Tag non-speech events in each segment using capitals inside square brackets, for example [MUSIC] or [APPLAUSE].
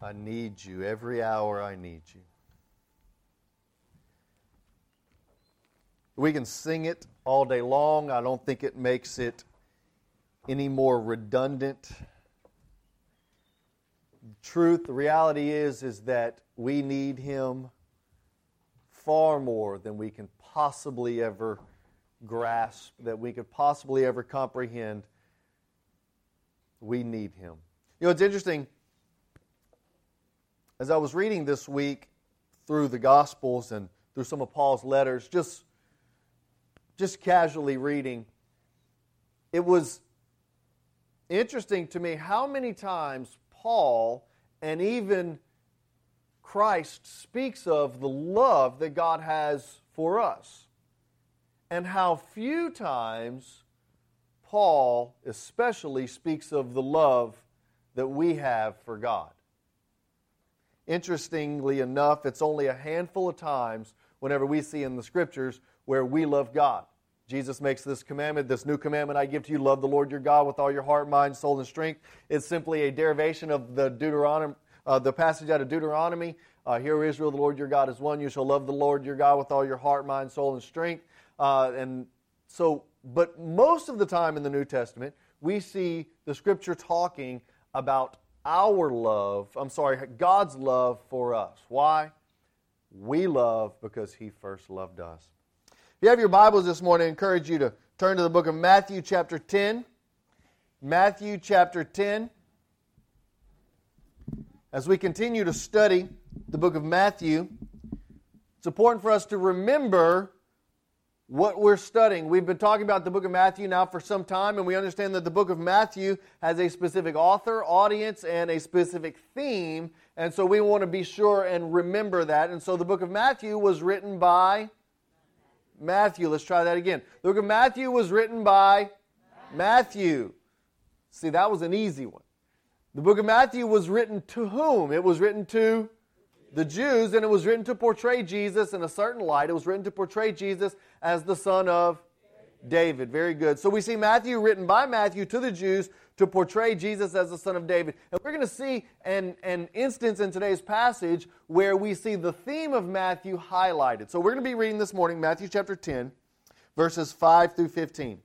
I need you. Every hour I need you. We can sing it all day long. I don't think it makes it any more redundant. The truth, the reality is, is that we need Him far more than we can possibly ever grasp, that we could possibly ever comprehend. We need Him. You know, it's interesting. As I was reading this week through the Gospels and through some of Paul's letters, just, just casually reading, it was interesting to me how many times Paul and even Christ speaks of the love that God has for us, and how few times Paul especially speaks of the love that we have for God. Interestingly enough, it's only a handful of times whenever we see in the scriptures where we love God. Jesus makes this commandment, this new commandment I give to you, love the Lord your God with all your heart, mind, soul, and strength. It's simply a derivation of the Deuteronomy, uh, the passage out of Deuteronomy. Uh, Hear, Israel, the Lord your God is one. You shall love the Lord your God with all your heart, mind, soul, and strength. Uh, and so, but most of the time in the New Testament, we see the Scripture talking about our love. I'm sorry, God's love for us. Why? We love because He first loved us If you have your Bibles this morning, I encourage you to turn to the book of Matthew, chapter 10. Matthew, chapter 10. As we continue to study the book of Matthew, it's important for us to remember what we're studying. We've been talking about the book of Matthew now for some time, and we understand that the book of Matthew has a specific author, audience, and a specific theme. And so we want to be sure and remember that. And so the book of Matthew was written by Matthew. Let's try that again. The book of Matthew was written by Matthew. See, that was an easy one. The book of Matthew was written to whom? It was written to the Jews, and it was written to portray Jesus in a certain light. It was written to portray Jesus as the son of David. Very good. So we see Matthew written by Matthew to the Jews to portray Jesus as the son of David. And we're going to see an, an instance in today's passage where we see the theme of Matthew highlighted. So we're going to be reading this morning Matthew chapter 10, verses 5 through 15.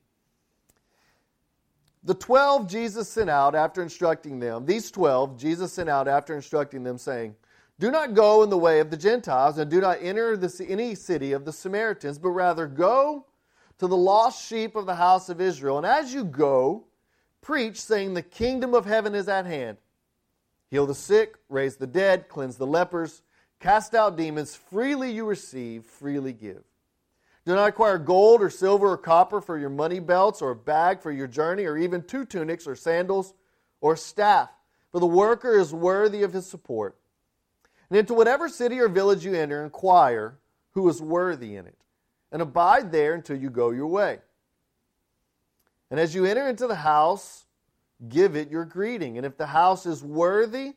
The 12 Jesus sent out after instructing them, these 12 Jesus sent out after instructing them, saying, Do not go in the way of the Gentiles, and do not enter any city of the Samaritans, but rather go to the lost sheep of the house of Israel. And as you go, preach, saying, The kingdom of heaven is at hand. Heal the sick, raise the dead, cleanse the lepers, cast out demons. Freely you receive, freely give. Do not acquire gold or silver or copper for your money belts, or a bag for your journey, or even two tunics or sandals or staff, for the worker is worthy of his support. And into whatever city or village you enter, inquire who is worthy in it, and abide there until you go your way. And as you enter into the house, give it your greeting. And if the house is worthy,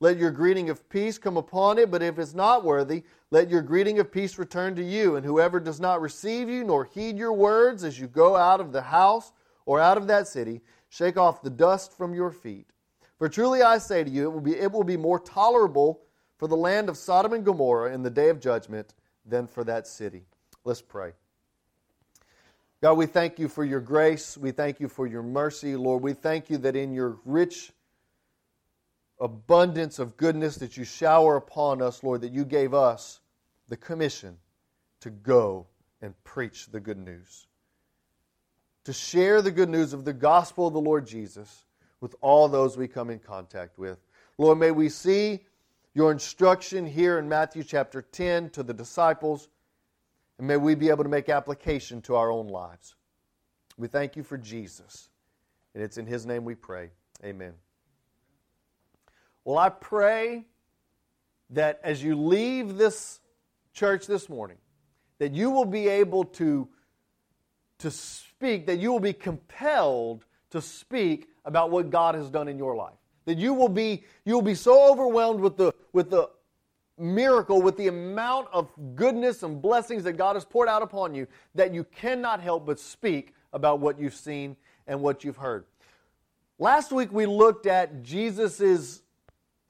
let your greeting of peace come upon it. But if it's not worthy, let your greeting of peace return to you. And whoever does not receive you nor heed your words as you go out of the house or out of that city, shake off the dust from your feet. For truly I say to you, it will be, it will be more tolerable for the land of Sodom and Gomorrah in the day of judgment than for that city. Let's pray. God, we thank you for your grace. We thank you for your mercy, Lord. We thank you that in your rich abundance of goodness that you shower upon us, Lord, that you gave us the commission to go and preach the good news. To share the good news of the gospel of the Lord Jesus with all those we come in contact with. Lord, may we see your instruction here in Matthew chapter 10 to the disciples and may we be able to make application to our own lives. We thank you for Jesus. And it's in his name we pray. Amen. Well, I pray that as you leave this church this morning, that you will be able to, to speak, that you will be compelled to speak about what God has done in your life. That you will be, you will be so overwhelmed with the, with the miracle with the amount of goodness and blessings that God has poured out upon you that you cannot help but speak about what you've seen and what you've heard. Last week we looked at Jesus'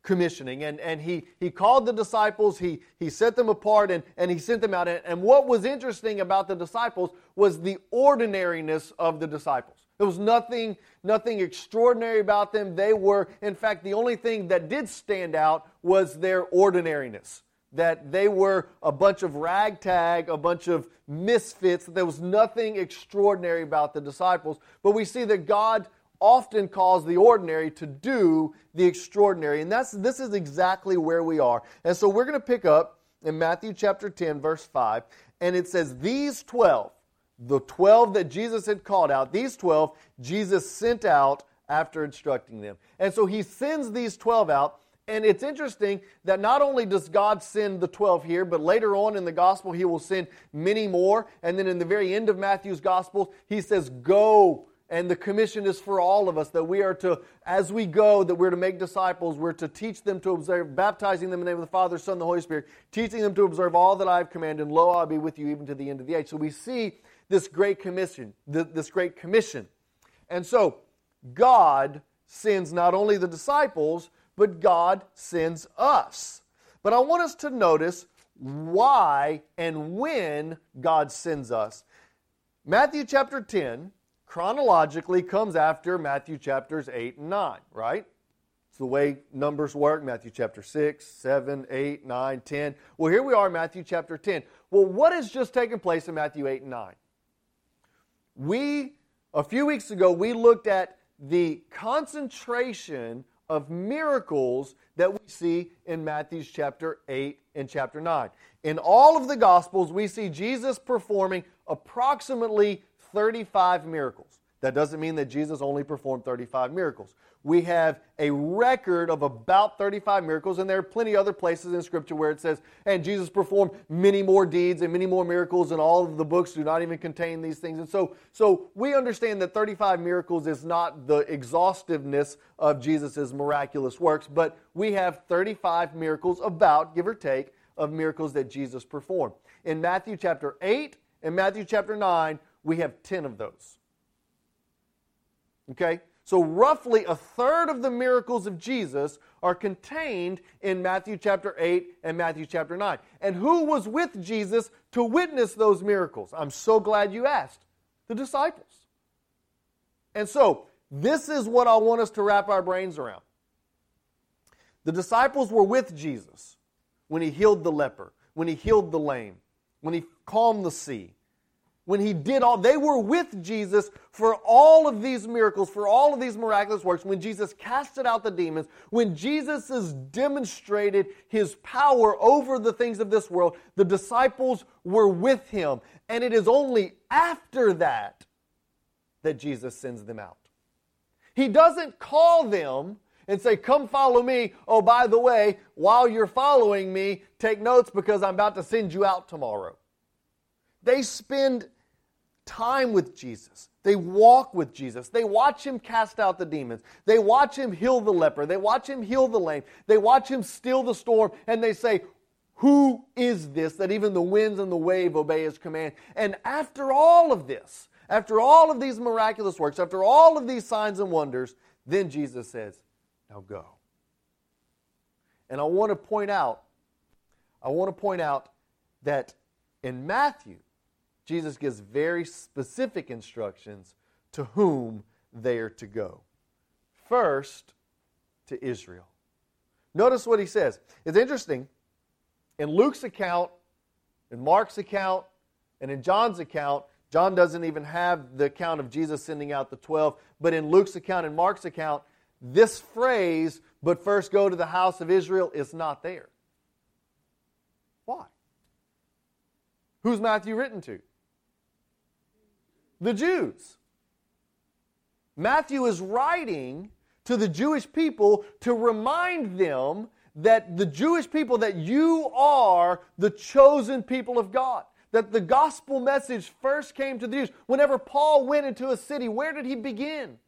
commissioning. And, and he, he called the disciples, he, he set them apart, and, and he sent them out. And, and what was interesting about the disciples was the ordinariness of the disciples. There was nothing, nothing extraordinary about them. They were, in fact, the only thing that did stand out was their ordinariness. That they were a bunch of ragtag, a bunch of misfits. There was nothing extraordinary about the disciples. But we see that God often calls the ordinary to do the extraordinary. And that's, this is exactly where we are. And so we're going to pick up in Matthew chapter 10, verse 5. And it says, These 12, the 12 that Jesus had called out, these 12, Jesus sent out after instructing them. And so he sends these 12 out. And it's interesting that not only does God send the 12 here, but later on in the gospel, he will send many more. And then in the very end of Matthew's gospel, he says, Go and the commission is for all of us that we are to, as we go, that we're to make disciples. We're to teach them to observe, baptizing them in the name of the Father, Son, and the Holy Spirit, teaching them to observe all that I have commanded. And lo, I'll be with you even to the end of the age. So we see this great commission, this great commission. And so God sends not only the disciples, but God sends us. But I want us to notice why and when God sends us. Matthew chapter 10 chronologically comes after Matthew chapters 8 and 9, right? It's the way numbers work Matthew chapter 6, 7, 8, 9, 10. Well, here we are, Matthew chapter 10. Well, what has just taken place in Matthew 8 and 9? We, a few weeks ago, we looked at the concentration of miracles that we see in Matthew's chapter 8 and chapter 9. In all of the Gospels, we see Jesus performing approximately 35 miracles. That doesn't mean that Jesus only performed 35 miracles. We have a record of about 35 miracles, and there are plenty other places in Scripture where it says, and Jesus performed many more deeds and many more miracles, and all of the books do not even contain these things. And so, so we understand that 35 miracles is not the exhaustiveness of Jesus' miraculous works, but we have 35 miracles, about, give or take, of miracles that Jesus performed. In Matthew chapter 8 and Matthew chapter 9, we have 10 of those. Okay? So, roughly a third of the miracles of Jesus are contained in Matthew chapter 8 and Matthew chapter 9. And who was with Jesus to witness those miracles? I'm so glad you asked. The disciples. And so, this is what I want us to wrap our brains around. The disciples were with Jesus when he healed the leper, when he healed the lame, when he calmed the sea, when he did all, they were with Jesus for all of these miracles, for all of these miraculous works, when Jesus casted out the demons, when Jesus has demonstrated his power over the things of this world, the disciples were with him. And it is only after that that Jesus sends them out. He doesn't call them and say, Come follow me. Oh, by the way, while you're following me, take notes because I'm about to send you out tomorrow. They spend time with Jesus. They walk with Jesus. They watch him cast out the demons. They watch him heal the leper. They watch him heal the lame. They watch him still the storm. And they say, Who is this that even the winds and the wave obey his command? And after all of this, after all of these miraculous works, after all of these signs and wonders, then Jesus says, Now go. And I want to point out, I want to point out that in Matthew, Jesus gives very specific instructions to whom they are to go. First, to Israel. Notice what he says. It's interesting. In Luke's account, in Mark's account, and in John's account, John doesn't even have the account of Jesus sending out the 12, but in Luke's account and Mark's account, this phrase, but first go to the house of Israel, is not there. Why? Who's Matthew written to? The Jews. Matthew is writing to the Jewish people to remind them that the Jewish people, that you are the chosen people of God. That the gospel message first came to the Jews. Whenever Paul went into a city, where did he begin?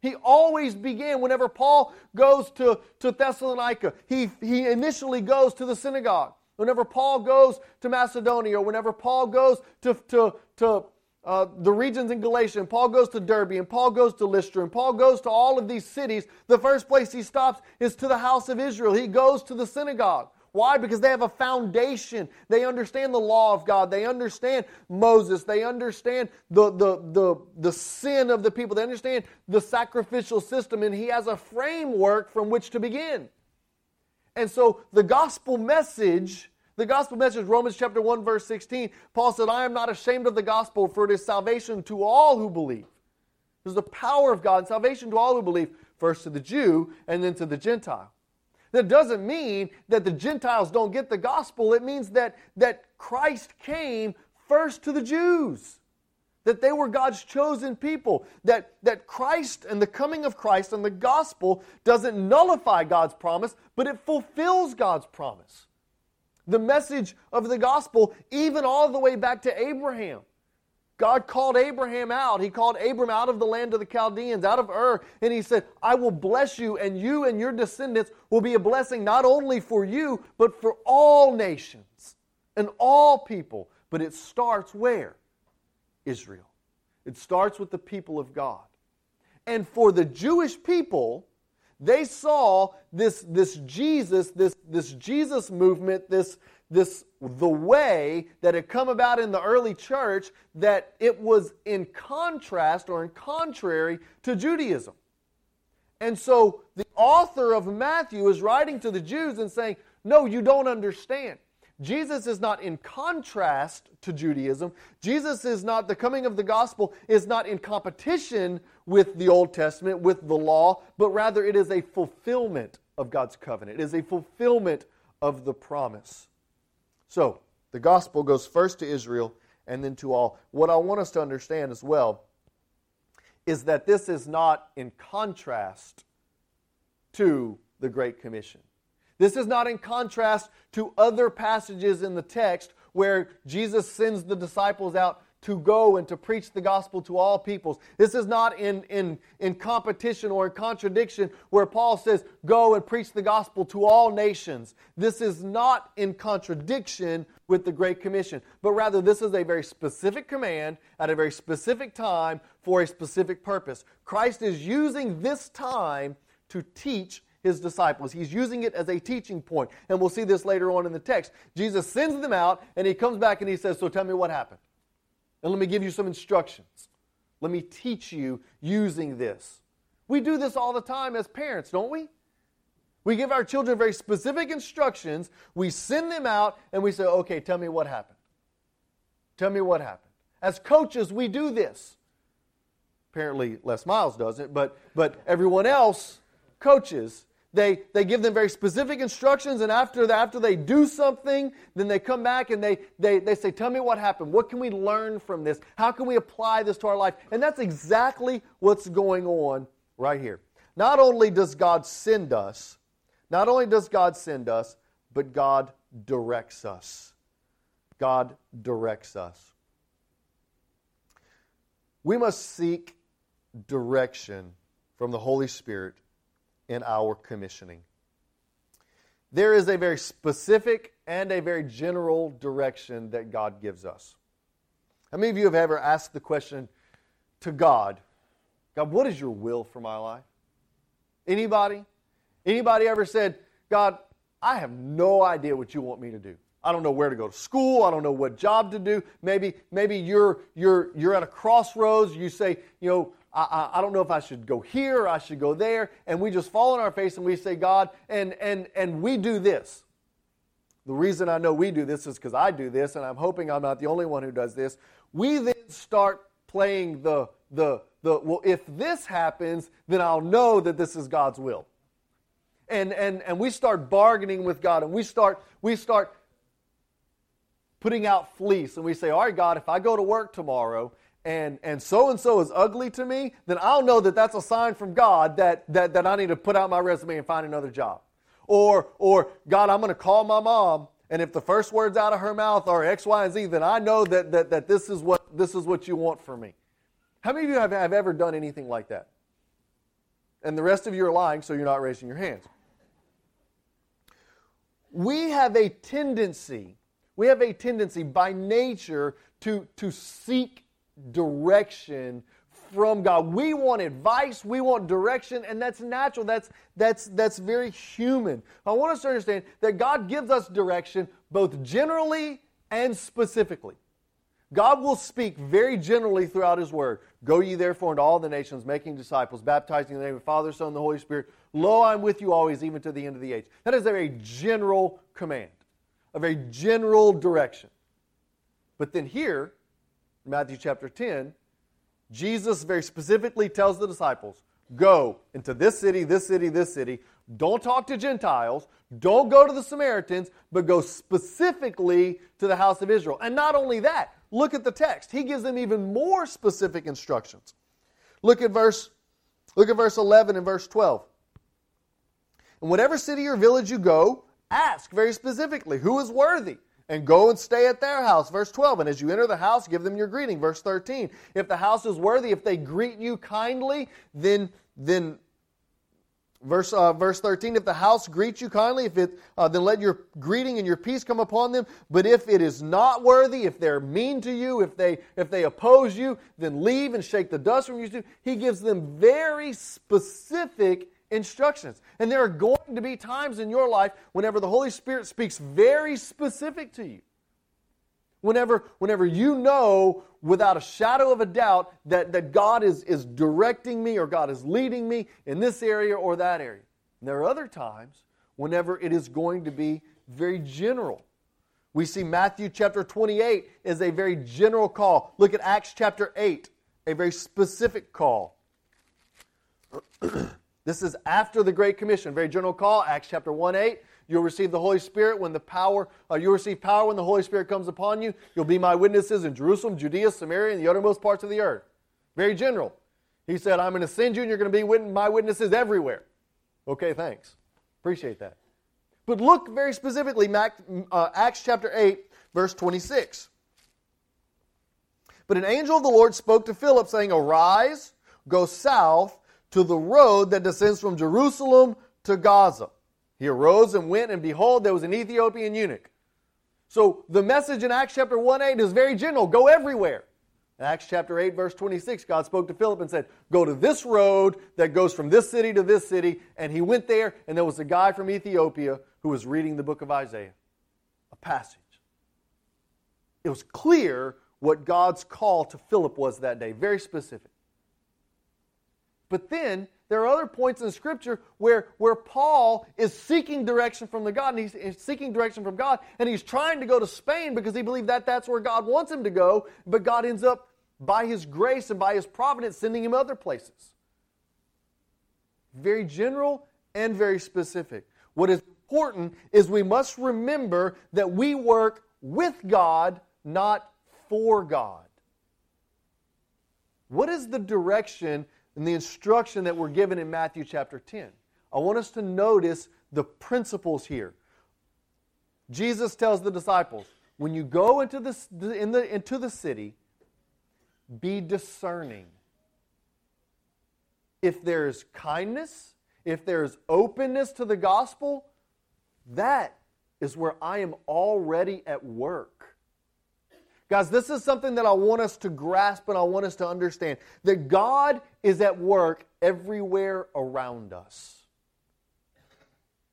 He always began, whenever Paul goes to, to Thessalonica, he, he initially goes to the synagogue. Whenever Paul goes to Macedonia, or whenever Paul goes to, to, to uh, the regions in Galatia, and Paul goes to Derbe, and Paul goes to Lystra, and Paul goes to all of these cities, the first place he stops is to the house of Israel. He goes to the synagogue. Why? Because they have a foundation. They understand the law of God. They understand Moses. They understand the, the, the, the sin of the people. They understand the sacrificial system, and he has a framework from which to begin. And so the gospel message, the gospel message, Romans chapter 1, verse 16, Paul said, I am not ashamed of the gospel, for it is salvation to all who believe. There's the power of God and salvation to all who believe, first to the Jew and then to the Gentile. That doesn't mean that the Gentiles don't get the gospel. It means that, that Christ came first to the Jews, that they were God's chosen people, that, that Christ and the coming of Christ and the gospel doesn't nullify God's promise, but it fulfills God's promise. The message of the gospel, even all the way back to Abraham. God called Abraham out. He called Abram out of the land of the Chaldeans, out of Ur, and he said, I will bless you, and you and your descendants will be a blessing not only for you, but for all nations and all people. But it starts where? Israel. It starts with the people of God. And for the Jewish people, they saw this, this Jesus, this, this Jesus movement, this, this the way that had come about in the early church that it was in contrast or in contrary to Judaism. And so the author of Matthew is writing to the Jews and saying, No, you don't understand. Jesus is not in contrast to Judaism. Jesus is not, the coming of the gospel is not in competition with the Old Testament, with the law, but rather it is a fulfillment of God's covenant. It is a fulfillment of the promise. So, the gospel goes first to Israel and then to all. What I want us to understand as well is that this is not in contrast to the Great Commission. This is not in contrast to other passages in the text where Jesus sends the disciples out to go and to preach the gospel to all peoples. This is not in, in, in competition or in contradiction where Paul says, Go and preach the gospel to all nations. This is not in contradiction with the Great Commission, but rather this is a very specific command at a very specific time for a specific purpose. Christ is using this time to teach his disciples. He's using it as a teaching point, and we'll see this later on in the text. Jesus sends them out, and he comes back and he says, So tell me what happened. And let me give you some instructions. Let me teach you using this. We do this all the time as parents, don't we? We give our children very specific instructions. We send them out and we say, okay, tell me what happened. Tell me what happened. As coaches, we do this. Apparently, Les Miles doesn't, but, but everyone else coaches they, they give them very specific instructions, and after, the, after they do something, then they come back and they, they, they say, Tell me what happened. What can we learn from this? How can we apply this to our life? And that's exactly what's going on right here. Not only does God send us, not only does God send us, but God directs us. God directs us. We must seek direction from the Holy Spirit in our commissioning. There is a very specific and a very general direction that God gives us. How many of you have ever asked the question to God, God, what is your will for my life? Anybody? Anybody ever said, God, I have no idea what you want me to do. I don't know where to go to school. I don't know what job to do. Maybe, maybe you're, you're, you're at a crossroads. You say, you know, I, I, don't know if I should go here or I should go there. And we just fall on our face and we say, God, and, and, and we do this. The reason I know we do this is because I do this, and I'm hoping I'm not the only one who does this. We then start playing the, the, the well, if this happens, then I'll know that this is God's will. And, and, and we start bargaining with God, and we start, we start putting out fleece, and we say, All right, God, if I go to work tomorrow and and so and so is ugly to me, then I'll know that that's a sign from God that that, that I need to put out my resume and find another job. Or or God, I'm going to call my mom, and if the first words out of her mouth are X, Y, and Z, then I know that that, that this is what this is what you want for me. How many of you have, have ever done anything like that? And the rest of you are lying, so you're not raising your hands. We have a tendency, we have a tendency by nature to, to seek direction from God. We want advice, we want direction, and that's natural. That's that's that's very human. I want us to understand that God gives us direction both generally and specifically. God will speak very generally throughout His Word. Go ye therefore into all the nations, making disciples, baptizing in the name of the Father, Son, and the Holy Spirit. Lo, I'm with you always, even to the end of the age. That is a very general command, a very general direction. But then here, Matthew chapter 10, Jesus very specifically tells the disciples, Go into this city, this city, this city. Don't talk to Gentiles. Don't go to the Samaritans, but go specifically to the house of Israel. And not only that, look at the text. He gives them even more specific instructions. Look at verse look at verse 11 and verse 12. In whatever city or village you go, ask very specifically, who is worthy? And go and stay at their house. Verse 12. And as you enter the house, give them your greeting. Verse 13. If the house is worthy, if they greet you kindly, then then Verse, uh, verse 13, if the house greets you kindly, if it, uh, then let your greeting and your peace come upon them. But if it is not worthy, if they're mean to you, if they, if they oppose you, then leave and shake the dust from you. He gives them very specific instructions. And there are going to be times in your life whenever the Holy Spirit speaks very specific to you. Whenever, whenever you know without a shadow of a doubt that, that God is, is directing me or God is leading me in this area or that area. And there are other times whenever it is going to be very general. We see Matthew chapter 28 is a very general call. Look at Acts chapter 8, a very specific call. [CLEARS THROAT] this is after the Great Commission, very general call. Acts chapter 1 8. You'll receive the Holy Spirit when the power, uh, you'll receive power when the Holy Spirit comes upon you. You'll be my witnesses in Jerusalem, Judea, Samaria, and the uttermost parts of the earth. Very general. He said, I'm going to send you and you're going to be my witnesses everywhere. Okay, thanks. Appreciate that. But look very specifically, uh, Acts chapter 8, verse 26. But an angel of the Lord spoke to Philip, saying, Arise, go south to the road that descends from Jerusalem to Gaza. He arose and went, and behold, there was an Ethiopian eunuch. So the message in Acts chapter 1 8 is very general go everywhere. In Acts chapter 8, verse 26, God spoke to Philip and said, Go to this road that goes from this city to this city. And he went there, and there was a guy from Ethiopia who was reading the book of Isaiah, a passage. It was clear what God's call to Philip was that day, very specific. But then there are other points in Scripture where, where Paul is seeking direction from the God, and he's, he's, seeking direction from God, and he's trying to go to Spain because he believed that that's where God wants him to go, but God ends up, by his grace and by his providence, sending him other places. Very general and very specific. What is important is we must remember that we work with God, not for God. What is the direction and the instruction that we're given in Matthew chapter 10. I want us to notice the principles here. Jesus tells the disciples, when you go into the, in the, into the city, be discerning. If there's kindness, if there's openness to the gospel, that is where I am already at work. Guys, this is something that I want us to grasp and I want us to understand that God is at work everywhere around us.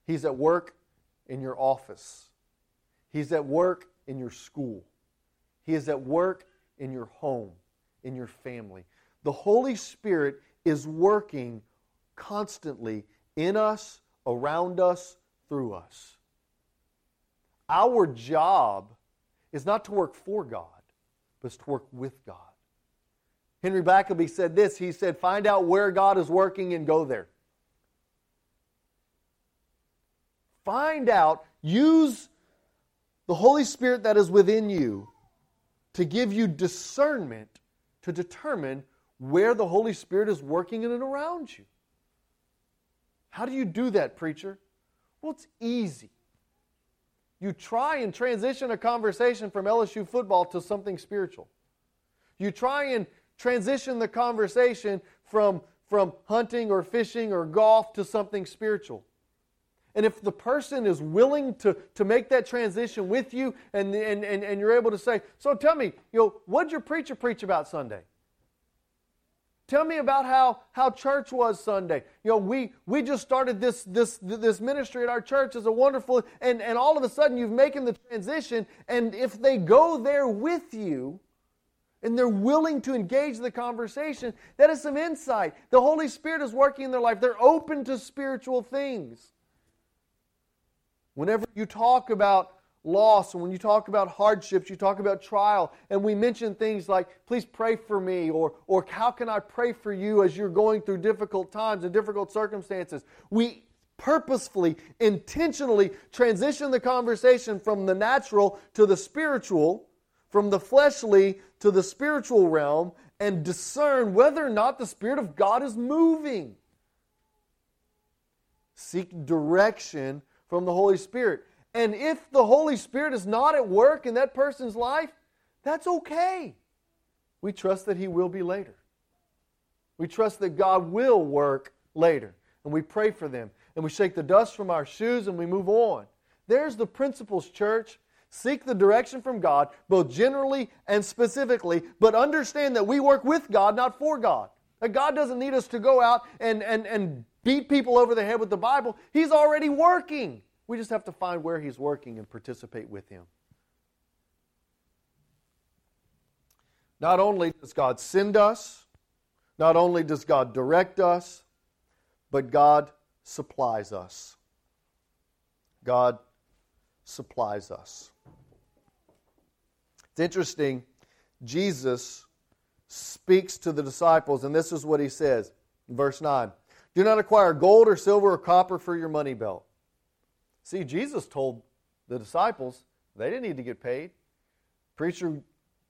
He's at work in your office, He's at work in your school, He is at work in your home, in your family. The Holy Spirit is working constantly in us, around us, through us. Our job is not to work for God, but to work with God. Henry Blackaby said this he said, Find out where God is working and go there. Find out, use the Holy Spirit that is within you to give you discernment to determine where the Holy Spirit is working in and around you. How do you do that, preacher? Well, it's easy you try and transition a conversation from LSU football to something spiritual. You try and transition the conversation from, from hunting or fishing or golf to something spiritual. And if the person is willing to, to make that transition with you and, and, and, and you're able to say, So tell me, you know, what'd your preacher preach about Sunday? Tell me about how, how church was Sunday. You know, we, we just started this, this, this ministry at our church as a wonderful, and, and all of a sudden you've making the transition, and if they go there with you, and they're willing to engage the conversation, that is some insight. The Holy Spirit is working in their life. They're open to spiritual things. Whenever you talk about loss, and when you talk about hardships, you talk about trial, and we mention things like, please pray for me, or, or how can I pray for you as you're going through difficult times and difficult circumstances. We purposefully, intentionally transition the conversation from the natural to the spiritual, from the fleshly to the spiritual realm, and discern whether or not the Spirit of God is moving. Seek direction from the Holy Spirit. And if the Holy Spirit is not at work in that person's life, that's okay. We trust that He will be later. We trust that God will work later. And we pray for them. And we shake the dust from our shoes and we move on. There's the principles, church. Seek the direction from God, both generally and specifically, but understand that we work with God, not for God. That God doesn't need us to go out and, and, and beat people over the head with the Bible. He's already working. We just have to find where He's working and participate with Him. Not only does God send us, not only does God direct us, but God supplies us. God supplies us. It's interesting, Jesus speaks to the disciples, and this is what he says verse 9 Do not acquire gold or silver or copper for your money belt See, Jesus told the disciples they didn't need to get paid. Preacher,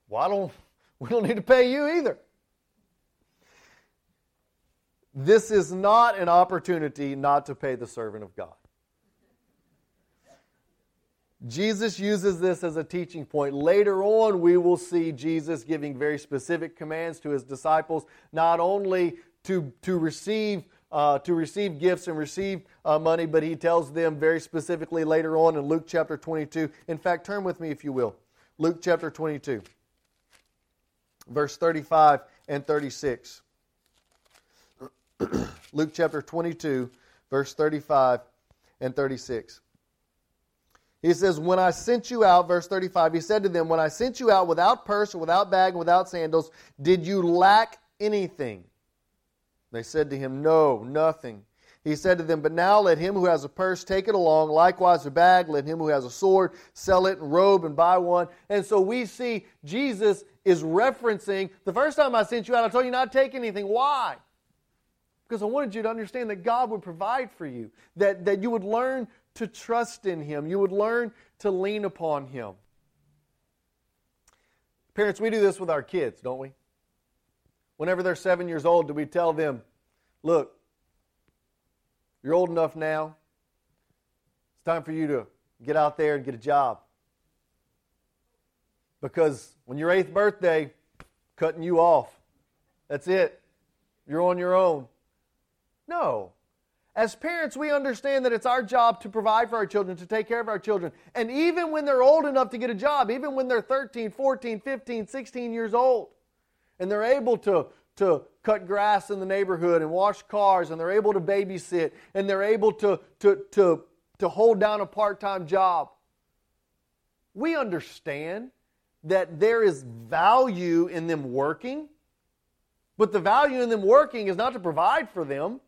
why don't [LAUGHS] we don't need to pay you either? This is not an opportunity not to pay the servant of God. Jesus uses this as a teaching point. Later on, we will see Jesus giving very specific commands to his disciples, not only to, to receive uh, to receive gifts and receive uh, money, but he tells them very specifically later on in Luke chapter 22. In fact, turn with me if you will. Luke chapter 22, verse 35 and 36. [CLEARS THROAT] Luke chapter 22, verse 35 and 36. He says, When I sent you out, verse 35, he said to them, When I sent you out without purse or without bag and without sandals, did you lack anything? They said to him, No, nothing. He said to them, But now let him who has a purse take it along, likewise a bag. Let him who has a sword sell it and robe and buy one. And so we see Jesus is referencing the first time I sent you out, I told you not to take anything. Why? Because I wanted you to understand that God would provide for you, that, that you would learn to trust in Him, you would learn to lean upon Him. Parents, we do this with our kids, don't we? Whenever they're seven years old, do we tell them, look, you're old enough now. It's time for you to get out there and get a job. Because when your eighth birthday, cutting you off. That's it. You're on your own. No. As parents, we understand that it's our job to provide for our children, to take care of our children. And even when they're old enough to get a job, even when they're 13, 14, 15, 16 years old, and they're able to, to cut grass in the neighborhood and wash cars and they're able to babysit and they're able to, to, to, to hold down a part-time job we understand that there is value in them working but the value in them working is not to provide for them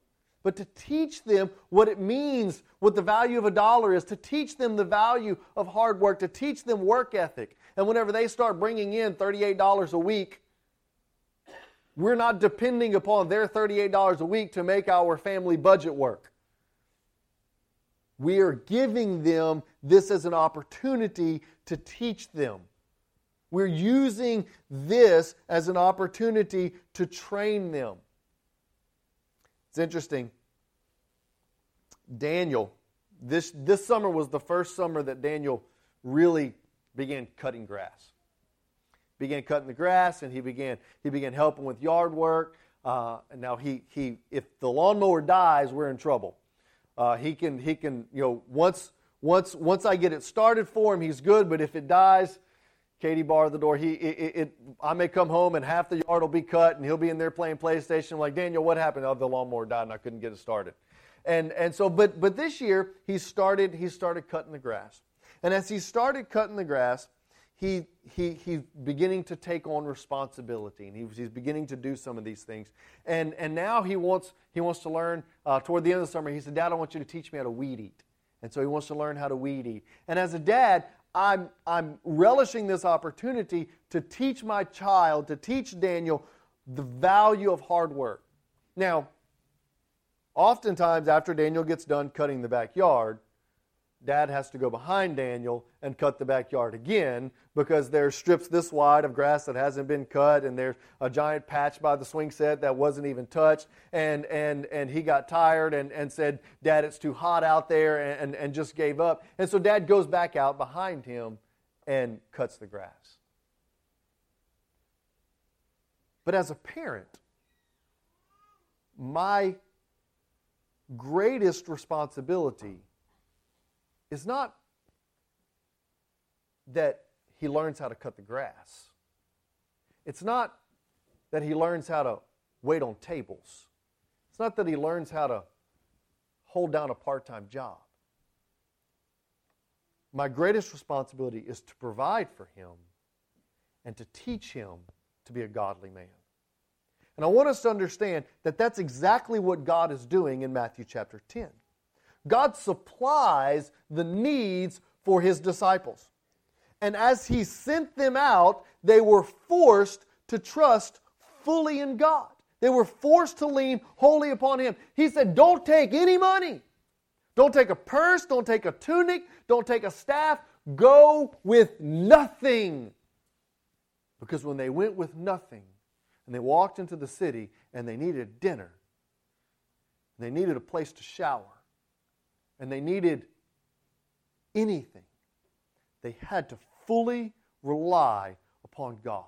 but to teach them what it means, what the value of a dollar is, to teach them the value of hard work, to teach them work ethic. And whenever they start bringing in $38 a week, we're not depending upon their $38 a week to make our family budget work. We are giving them this as an opportunity to teach them. We're using this as an opportunity to train them. It's interesting. Daniel, this, this summer was the first summer that Daniel really began cutting grass began cutting the grass and he began he began helping with yard work. Uh, and now he he if the lawnmower dies, we're in trouble. Uh, he can, he can, you know, once, once, once I get it started for him, he's good. But if it dies, Katie barred the door. He, it, it, I may come home and half the yard will be cut, and he'll be in there playing PlayStation. I'm like Daniel, what happened? Oh, the lawnmower died, and I couldn't get it started. And and so, but but this year he started he started cutting the grass, and as he started cutting the grass, he he he's beginning to take on responsibility, and he, he's beginning to do some of these things. And and now he wants he wants to learn. Uh, toward the end of the summer, he said, "Dad, I want you to teach me how to weed eat." And so he wants to learn how to weed eat. And as a dad, I'm, I'm relishing this opportunity to teach my child, to teach Daniel the value of hard work. Now, oftentimes after Daniel gets done cutting the backyard, Dad has to go behind Daniel and cut the backyard again because there's strips this wide of grass that hasn't been cut, and there's a giant patch by the swing set that wasn't even touched. And, and, and he got tired and, and said, Dad, it's too hot out there, and, and, and just gave up. And so Dad goes back out behind him and cuts the grass. But as a parent, my greatest responsibility is not that he learns how to cut the grass. It's not that he learns how to wait on tables. It's not that he learns how to hold down a part time job. My greatest responsibility is to provide for him and to teach him to be a godly man. And I want us to understand that that's exactly what God is doing in Matthew chapter 10. God supplies the needs for his disciples. And as he sent them out, they were forced to trust fully in God. They were forced to lean wholly upon him. He said, Don't take any money. Don't take a purse. Don't take a tunic. Don't take a staff. Go with nothing. Because when they went with nothing and they walked into the city and they needed dinner, they needed a place to shower, and they needed anything, they had to fully rely upon God.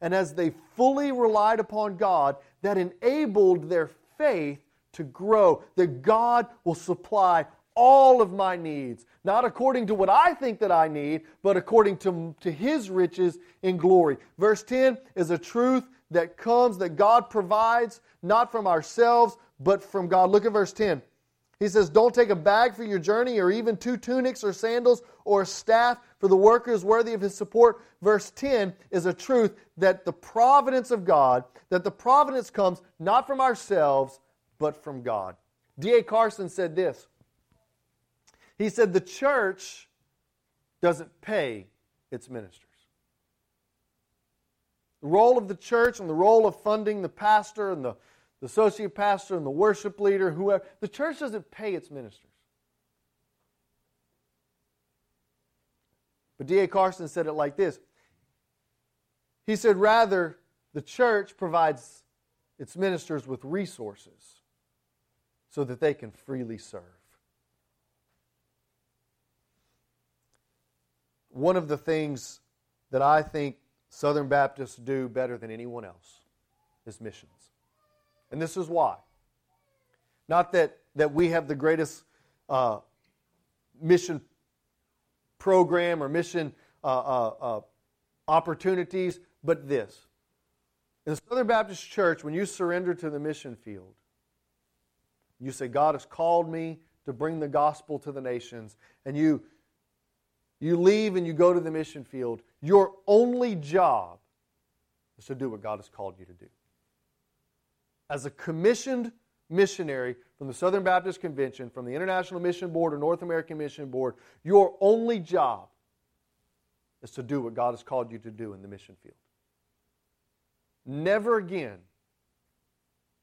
And as they fully relied upon God, that enabled their faith to grow, that God will supply all of my needs, not according to what I think that I need, but according to, to His riches in glory. Verse 10 is a truth that comes, that God provides, not from ourselves, but from God. Look at verse 10. He says, Don't take a bag for your journey, or even two tunics or sandals or a staff, for the worker is worthy of his support. Verse 10 is a truth that the providence of God, that the providence comes not from ourselves, but from God. D.A. Carson said this. He said, The church doesn't pay its ministers. The role of the church and the role of funding the pastor and the the associate pastor and the worship leader, whoever. The church doesn't pay its ministers. But D.A. Carson said it like this He said, rather, the church provides its ministers with resources so that they can freely serve. One of the things that I think Southern Baptists do better than anyone else is missions. And this is why. Not that, that we have the greatest uh, mission program or mission uh, uh, uh, opportunities, but this. In the Southern Baptist Church, when you surrender to the mission field, you say, God has called me to bring the gospel to the nations, and you, you leave and you go to the mission field, your only job is to do what God has called you to do as a commissioned missionary from the Southern Baptist Convention, from the International Mission Board or North American Mission Board, your only job is to do what God has called you to do in the mission field. Never again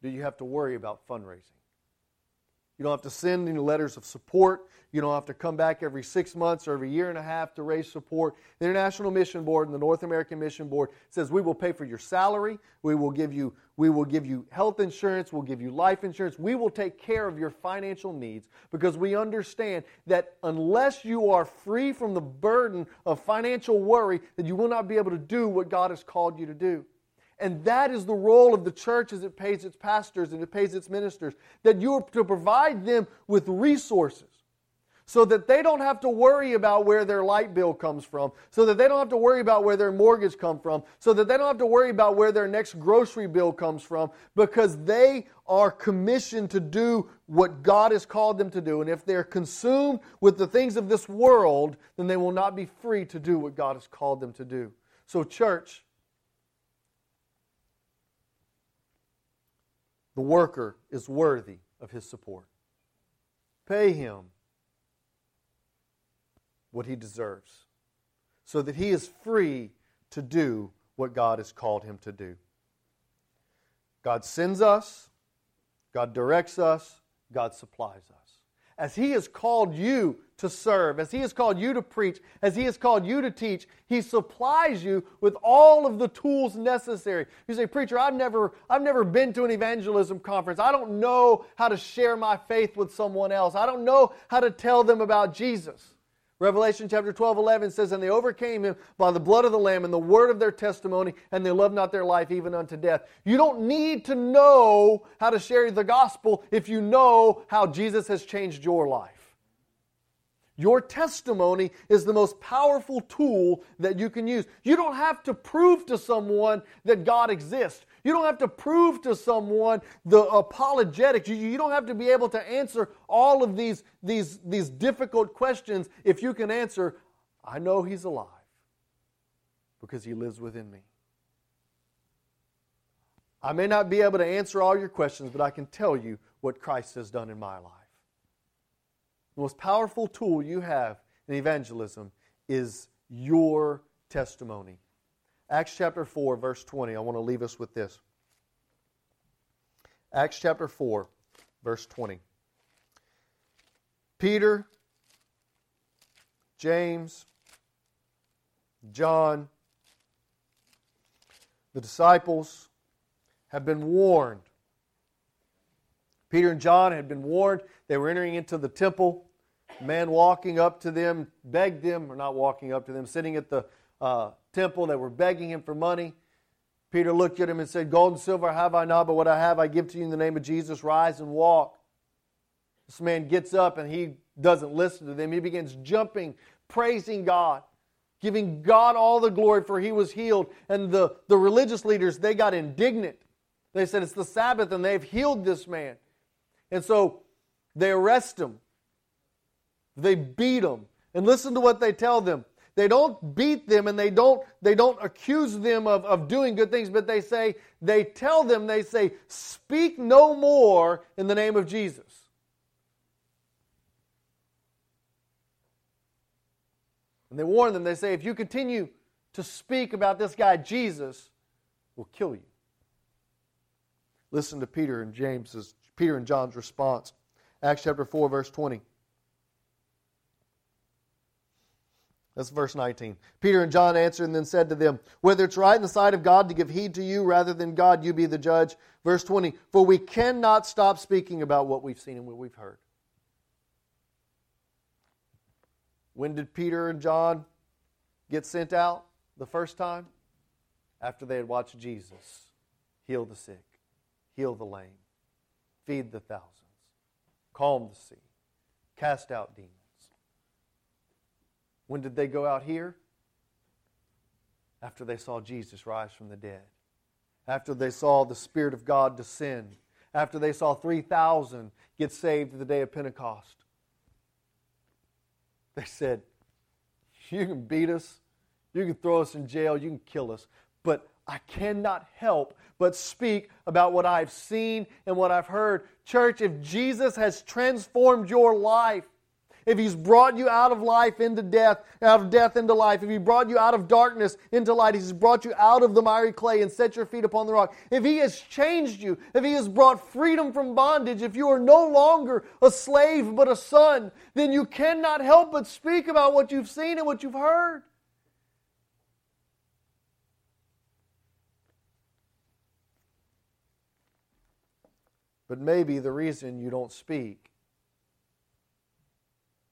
do you have to worry about fundraising. You don't have to send any letters of support. You don't have to come back every six months or every year and a half to raise support. The International Mission Board and the North American Mission Board says we will pay for your salary. We will give you, we will give you health insurance. We'll give you life insurance. We will take care of your financial needs because we understand that unless you are free from the burden of financial worry, that you will not be able to do what God has called you to do. And that is the role of the church as it pays its pastors and it pays its ministers. That you are to provide them with resources so that they don't have to worry about where their light bill comes from, so that they don't have to worry about where their mortgage comes from, so that they don't have to worry about where their next grocery bill comes from, because they are commissioned to do what God has called them to do. And if they're consumed with the things of this world, then they will not be free to do what God has called them to do. So, church, the worker is worthy of his support. Pay him what he deserves so that he is free to do what God has called him to do. God sends us, God directs us, God supplies us. As He has called you to serve, as He has called you to preach, as He has called you to teach, He supplies you with all of the tools necessary. You say, Preacher, I've never, I've never been to an evangelism conference. I don't know how to share my faith with someone else. I don't know how to tell them about Jesus. Revelation chapter 12, 11 says, And they overcame him by the blood of the Lamb and the word of their testimony, and they loved not their life even unto death. You don't need to know how to share the gospel if you know how Jesus has changed your life. Your testimony is the most powerful tool that you can use. You don't have to prove to someone that God exists. You don't have to prove to someone the apologetics. You, you don't have to be able to answer all of these, these, these difficult questions if you can answer, I know He's alive because He lives within me. I may not be able to answer all your questions, but I can tell you what Christ has done in my life. The most powerful tool you have in evangelism is your testimony. Acts chapter 4, verse 20. I want to leave us with this. Acts chapter 4, verse 20. Peter, James, John, the disciples have been warned. Peter and John had been warned. They were entering into the temple. Man walking up to them begged them, or not walking up to them, sitting at the uh, temple. They were begging him for money. Peter looked at him and said, Gold and silver have I not, but what I have I give to you in the name of Jesus. Rise and walk. This man gets up and he doesn't listen to them. He begins jumping, praising God, giving God all the glory for he was healed. And the, the religious leaders, they got indignant. They said, It's the Sabbath and they've healed this man. And so they arrest him, they beat them. And listen to what they tell them. They don't beat them and they don't, they don't accuse them of, of doing good things, but they say, they tell them, they say, speak no more in the name of Jesus. And they warn them, they say, if you continue to speak about this guy, Jesus, will kill you. Listen to Peter and James's Peter and John's response. Acts chapter 4, verse 20. That's verse 19. Peter and John answered and then said to them, Whether it's right in the sight of God to give heed to you rather than God, you be the judge. Verse 20, For we cannot stop speaking about what we've seen and what we've heard. When did Peter and John get sent out the first time? After they had watched Jesus heal the sick, heal the lame, feed the thousands, calm the sea, cast out demons. When did they go out here? After they saw Jesus rise from the dead. After they saw the Spirit of God descend. After they saw 3,000 get saved the day of Pentecost. They said, You can beat us, you can throw us in jail, you can kill us, but I cannot help but speak about what I've seen and what I've heard. Church, if Jesus has transformed your life, if He's brought you out of life into death, out of death into life, if He brought you out of darkness into light, He's brought you out of the miry clay and set your feet upon the rock, if He has changed you, if He has brought freedom from bondage, if you are no longer a slave but a son, then you cannot help but speak about what you've seen and what you've heard. But maybe the reason you don't speak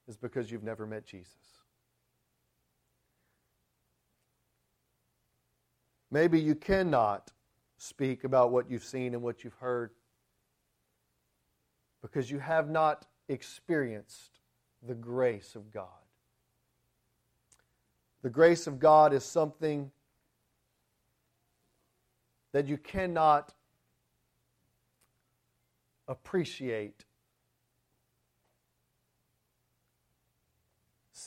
is because you've never met Jesus. Maybe you cannot speak about what you've seen and what you've heard because you have not experienced the grace of God. The grace of God is something that you cannot appreciate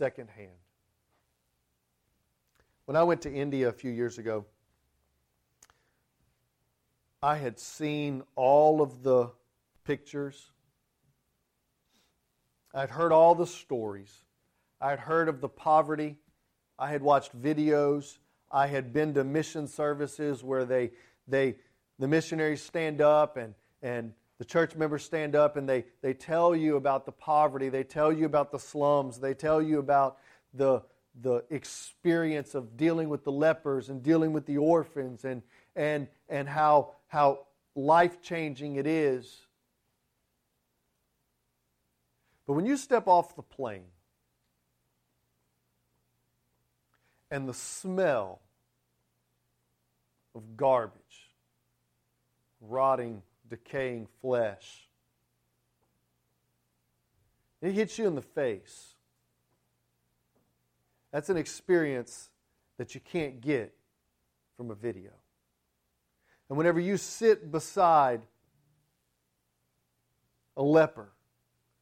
secondhand. When I went to India a few years ago, I had seen all of the pictures. I'd heard all the stories. I had heard of the poverty. I had watched videos. I had been to mission services where they, they the missionaries stand up and, and the church members stand up and they, they tell you about the poverty. They tell you about the slums. They tell you about the, the experience of dealing with the lepers and dealing with the orphans and, and, and how, how life changing it is. But when you step off the plane and the smell of garbage, rotting, decaying flesh, it hits you in the face. That's an experience that you can't get from a video. And whenever you sit beside a leper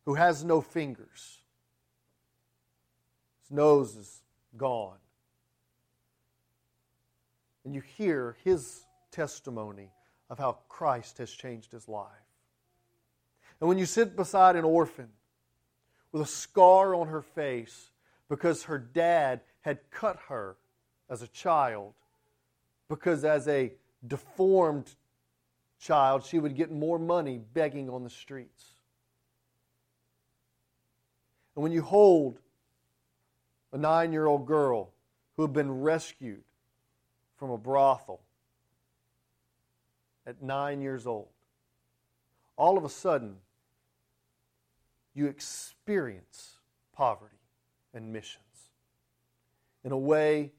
who has no fingers, his nose is gone, and you hear his testimony of how Christ has changed his life. And when you sit beside an orphan with a scar on her face because her dad had cut her as a child, because as a deformed child, she would get more money begging on the streets. And when you hold a nine year old girl who had been rescued from a brothel at nine years old, all of a sudden you experience poverty and missions in a way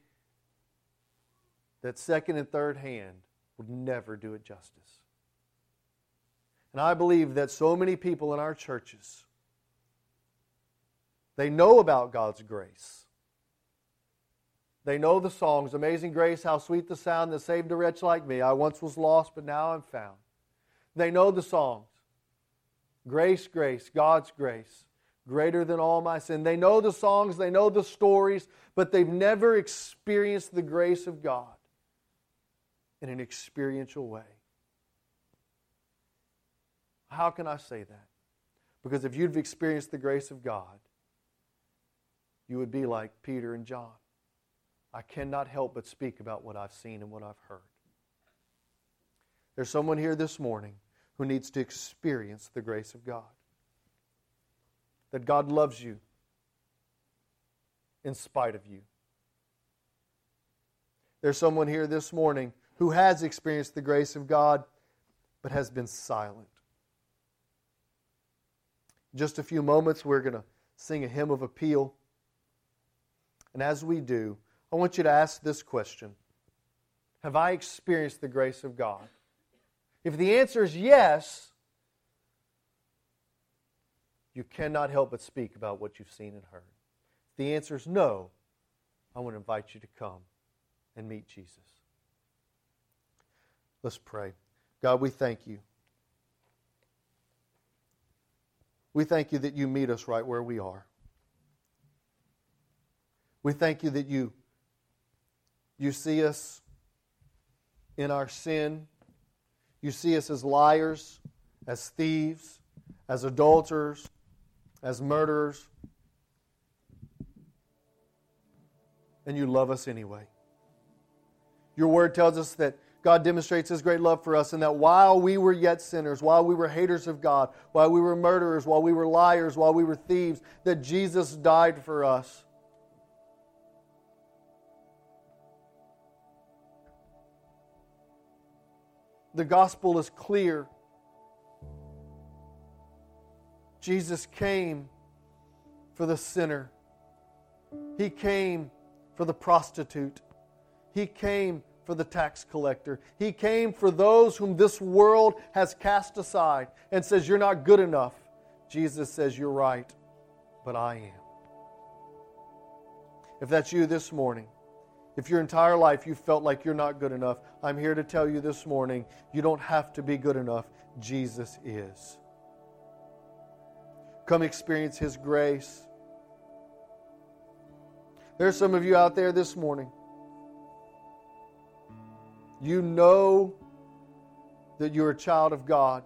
that second and third hand would never do it justice. And I believe that so many people in our churches they know about God's grace. They know the songs, Amazing Grace, how sweet the sound that saved a wretch like me. I once was lost, but now I'm found. They know the songs. Grace, grace, God's grace, greater than all my sin. They know the songs, they know the stories, but they've never experienced the grace of God in an experiential way. How can I say that? Because if you've experienced the grace of God, you would be like Peter and John. I cannot help but speak about what I've seen and what I've heard. There's someone here this morning who needs to experience the grace of God. That God loves you in spite of you. There's someone here this morning who has experienced the grace of God but has been silent. In just a few moments, we're going to sing a hymn of appeal. And as we do, I want you to ask this question Have I experienced the grace of God? If the answer is yes, you cannot help but speak about what you've seen and heard. If the answer is no, I want to invite you to come and meet Jesus. Let's pray. God, we thank you. We thank you that you meet us right where we are. We thank you that you, you see us in our sin. You see us as liars, as thieves, as adulterers, as murderers. And you love us anyway. Your word tells us that God demonstrates His great love for us, and that while we were yet sinners, while we were haters of God, while we were murderers, while we were liars, while we were thieves, that Jesus died for us. The gospel is clear. Jesus came for the sinner. He came for the prostitute. He came for the tax collector. He came for those whom this world has cast aside and says, You're not good enough. Jesus says, You're right, but I am. If that's you this morning, if your entire life you felt like you're not good enough, I'm here to tell you this morning you don't have to be good enough. Jesus is. Come experience His grace. There's some of you out there this morning. You know that you're a child of God,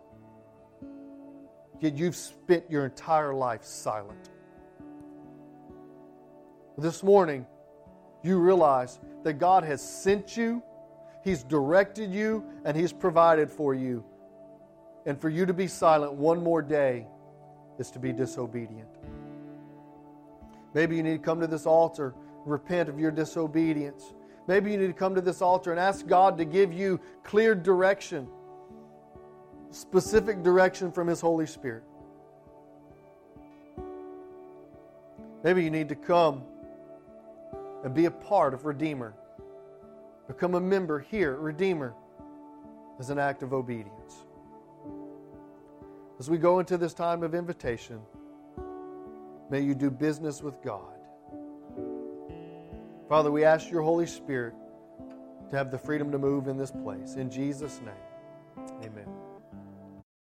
yet you've spent your entire life silent. This morning, you realize that God has sent you, He's directed you, and He's provided for you. And for you to be silent one more day is to be disobedient. Maybe you need to come to this altar, repent of your disobedience. Maybe you need to come to this altar and ask God to give you clear direction, specific direction from His Holy Spirit. Maybe you need to come and be a part of Redeemer. Become a member here, Redeemer, as an act of obedience. As we go into this time of invitation, may you do business with God. Father, we ask your Holy Spirit to have the freedom to move in this place. In Jesus' name, amen.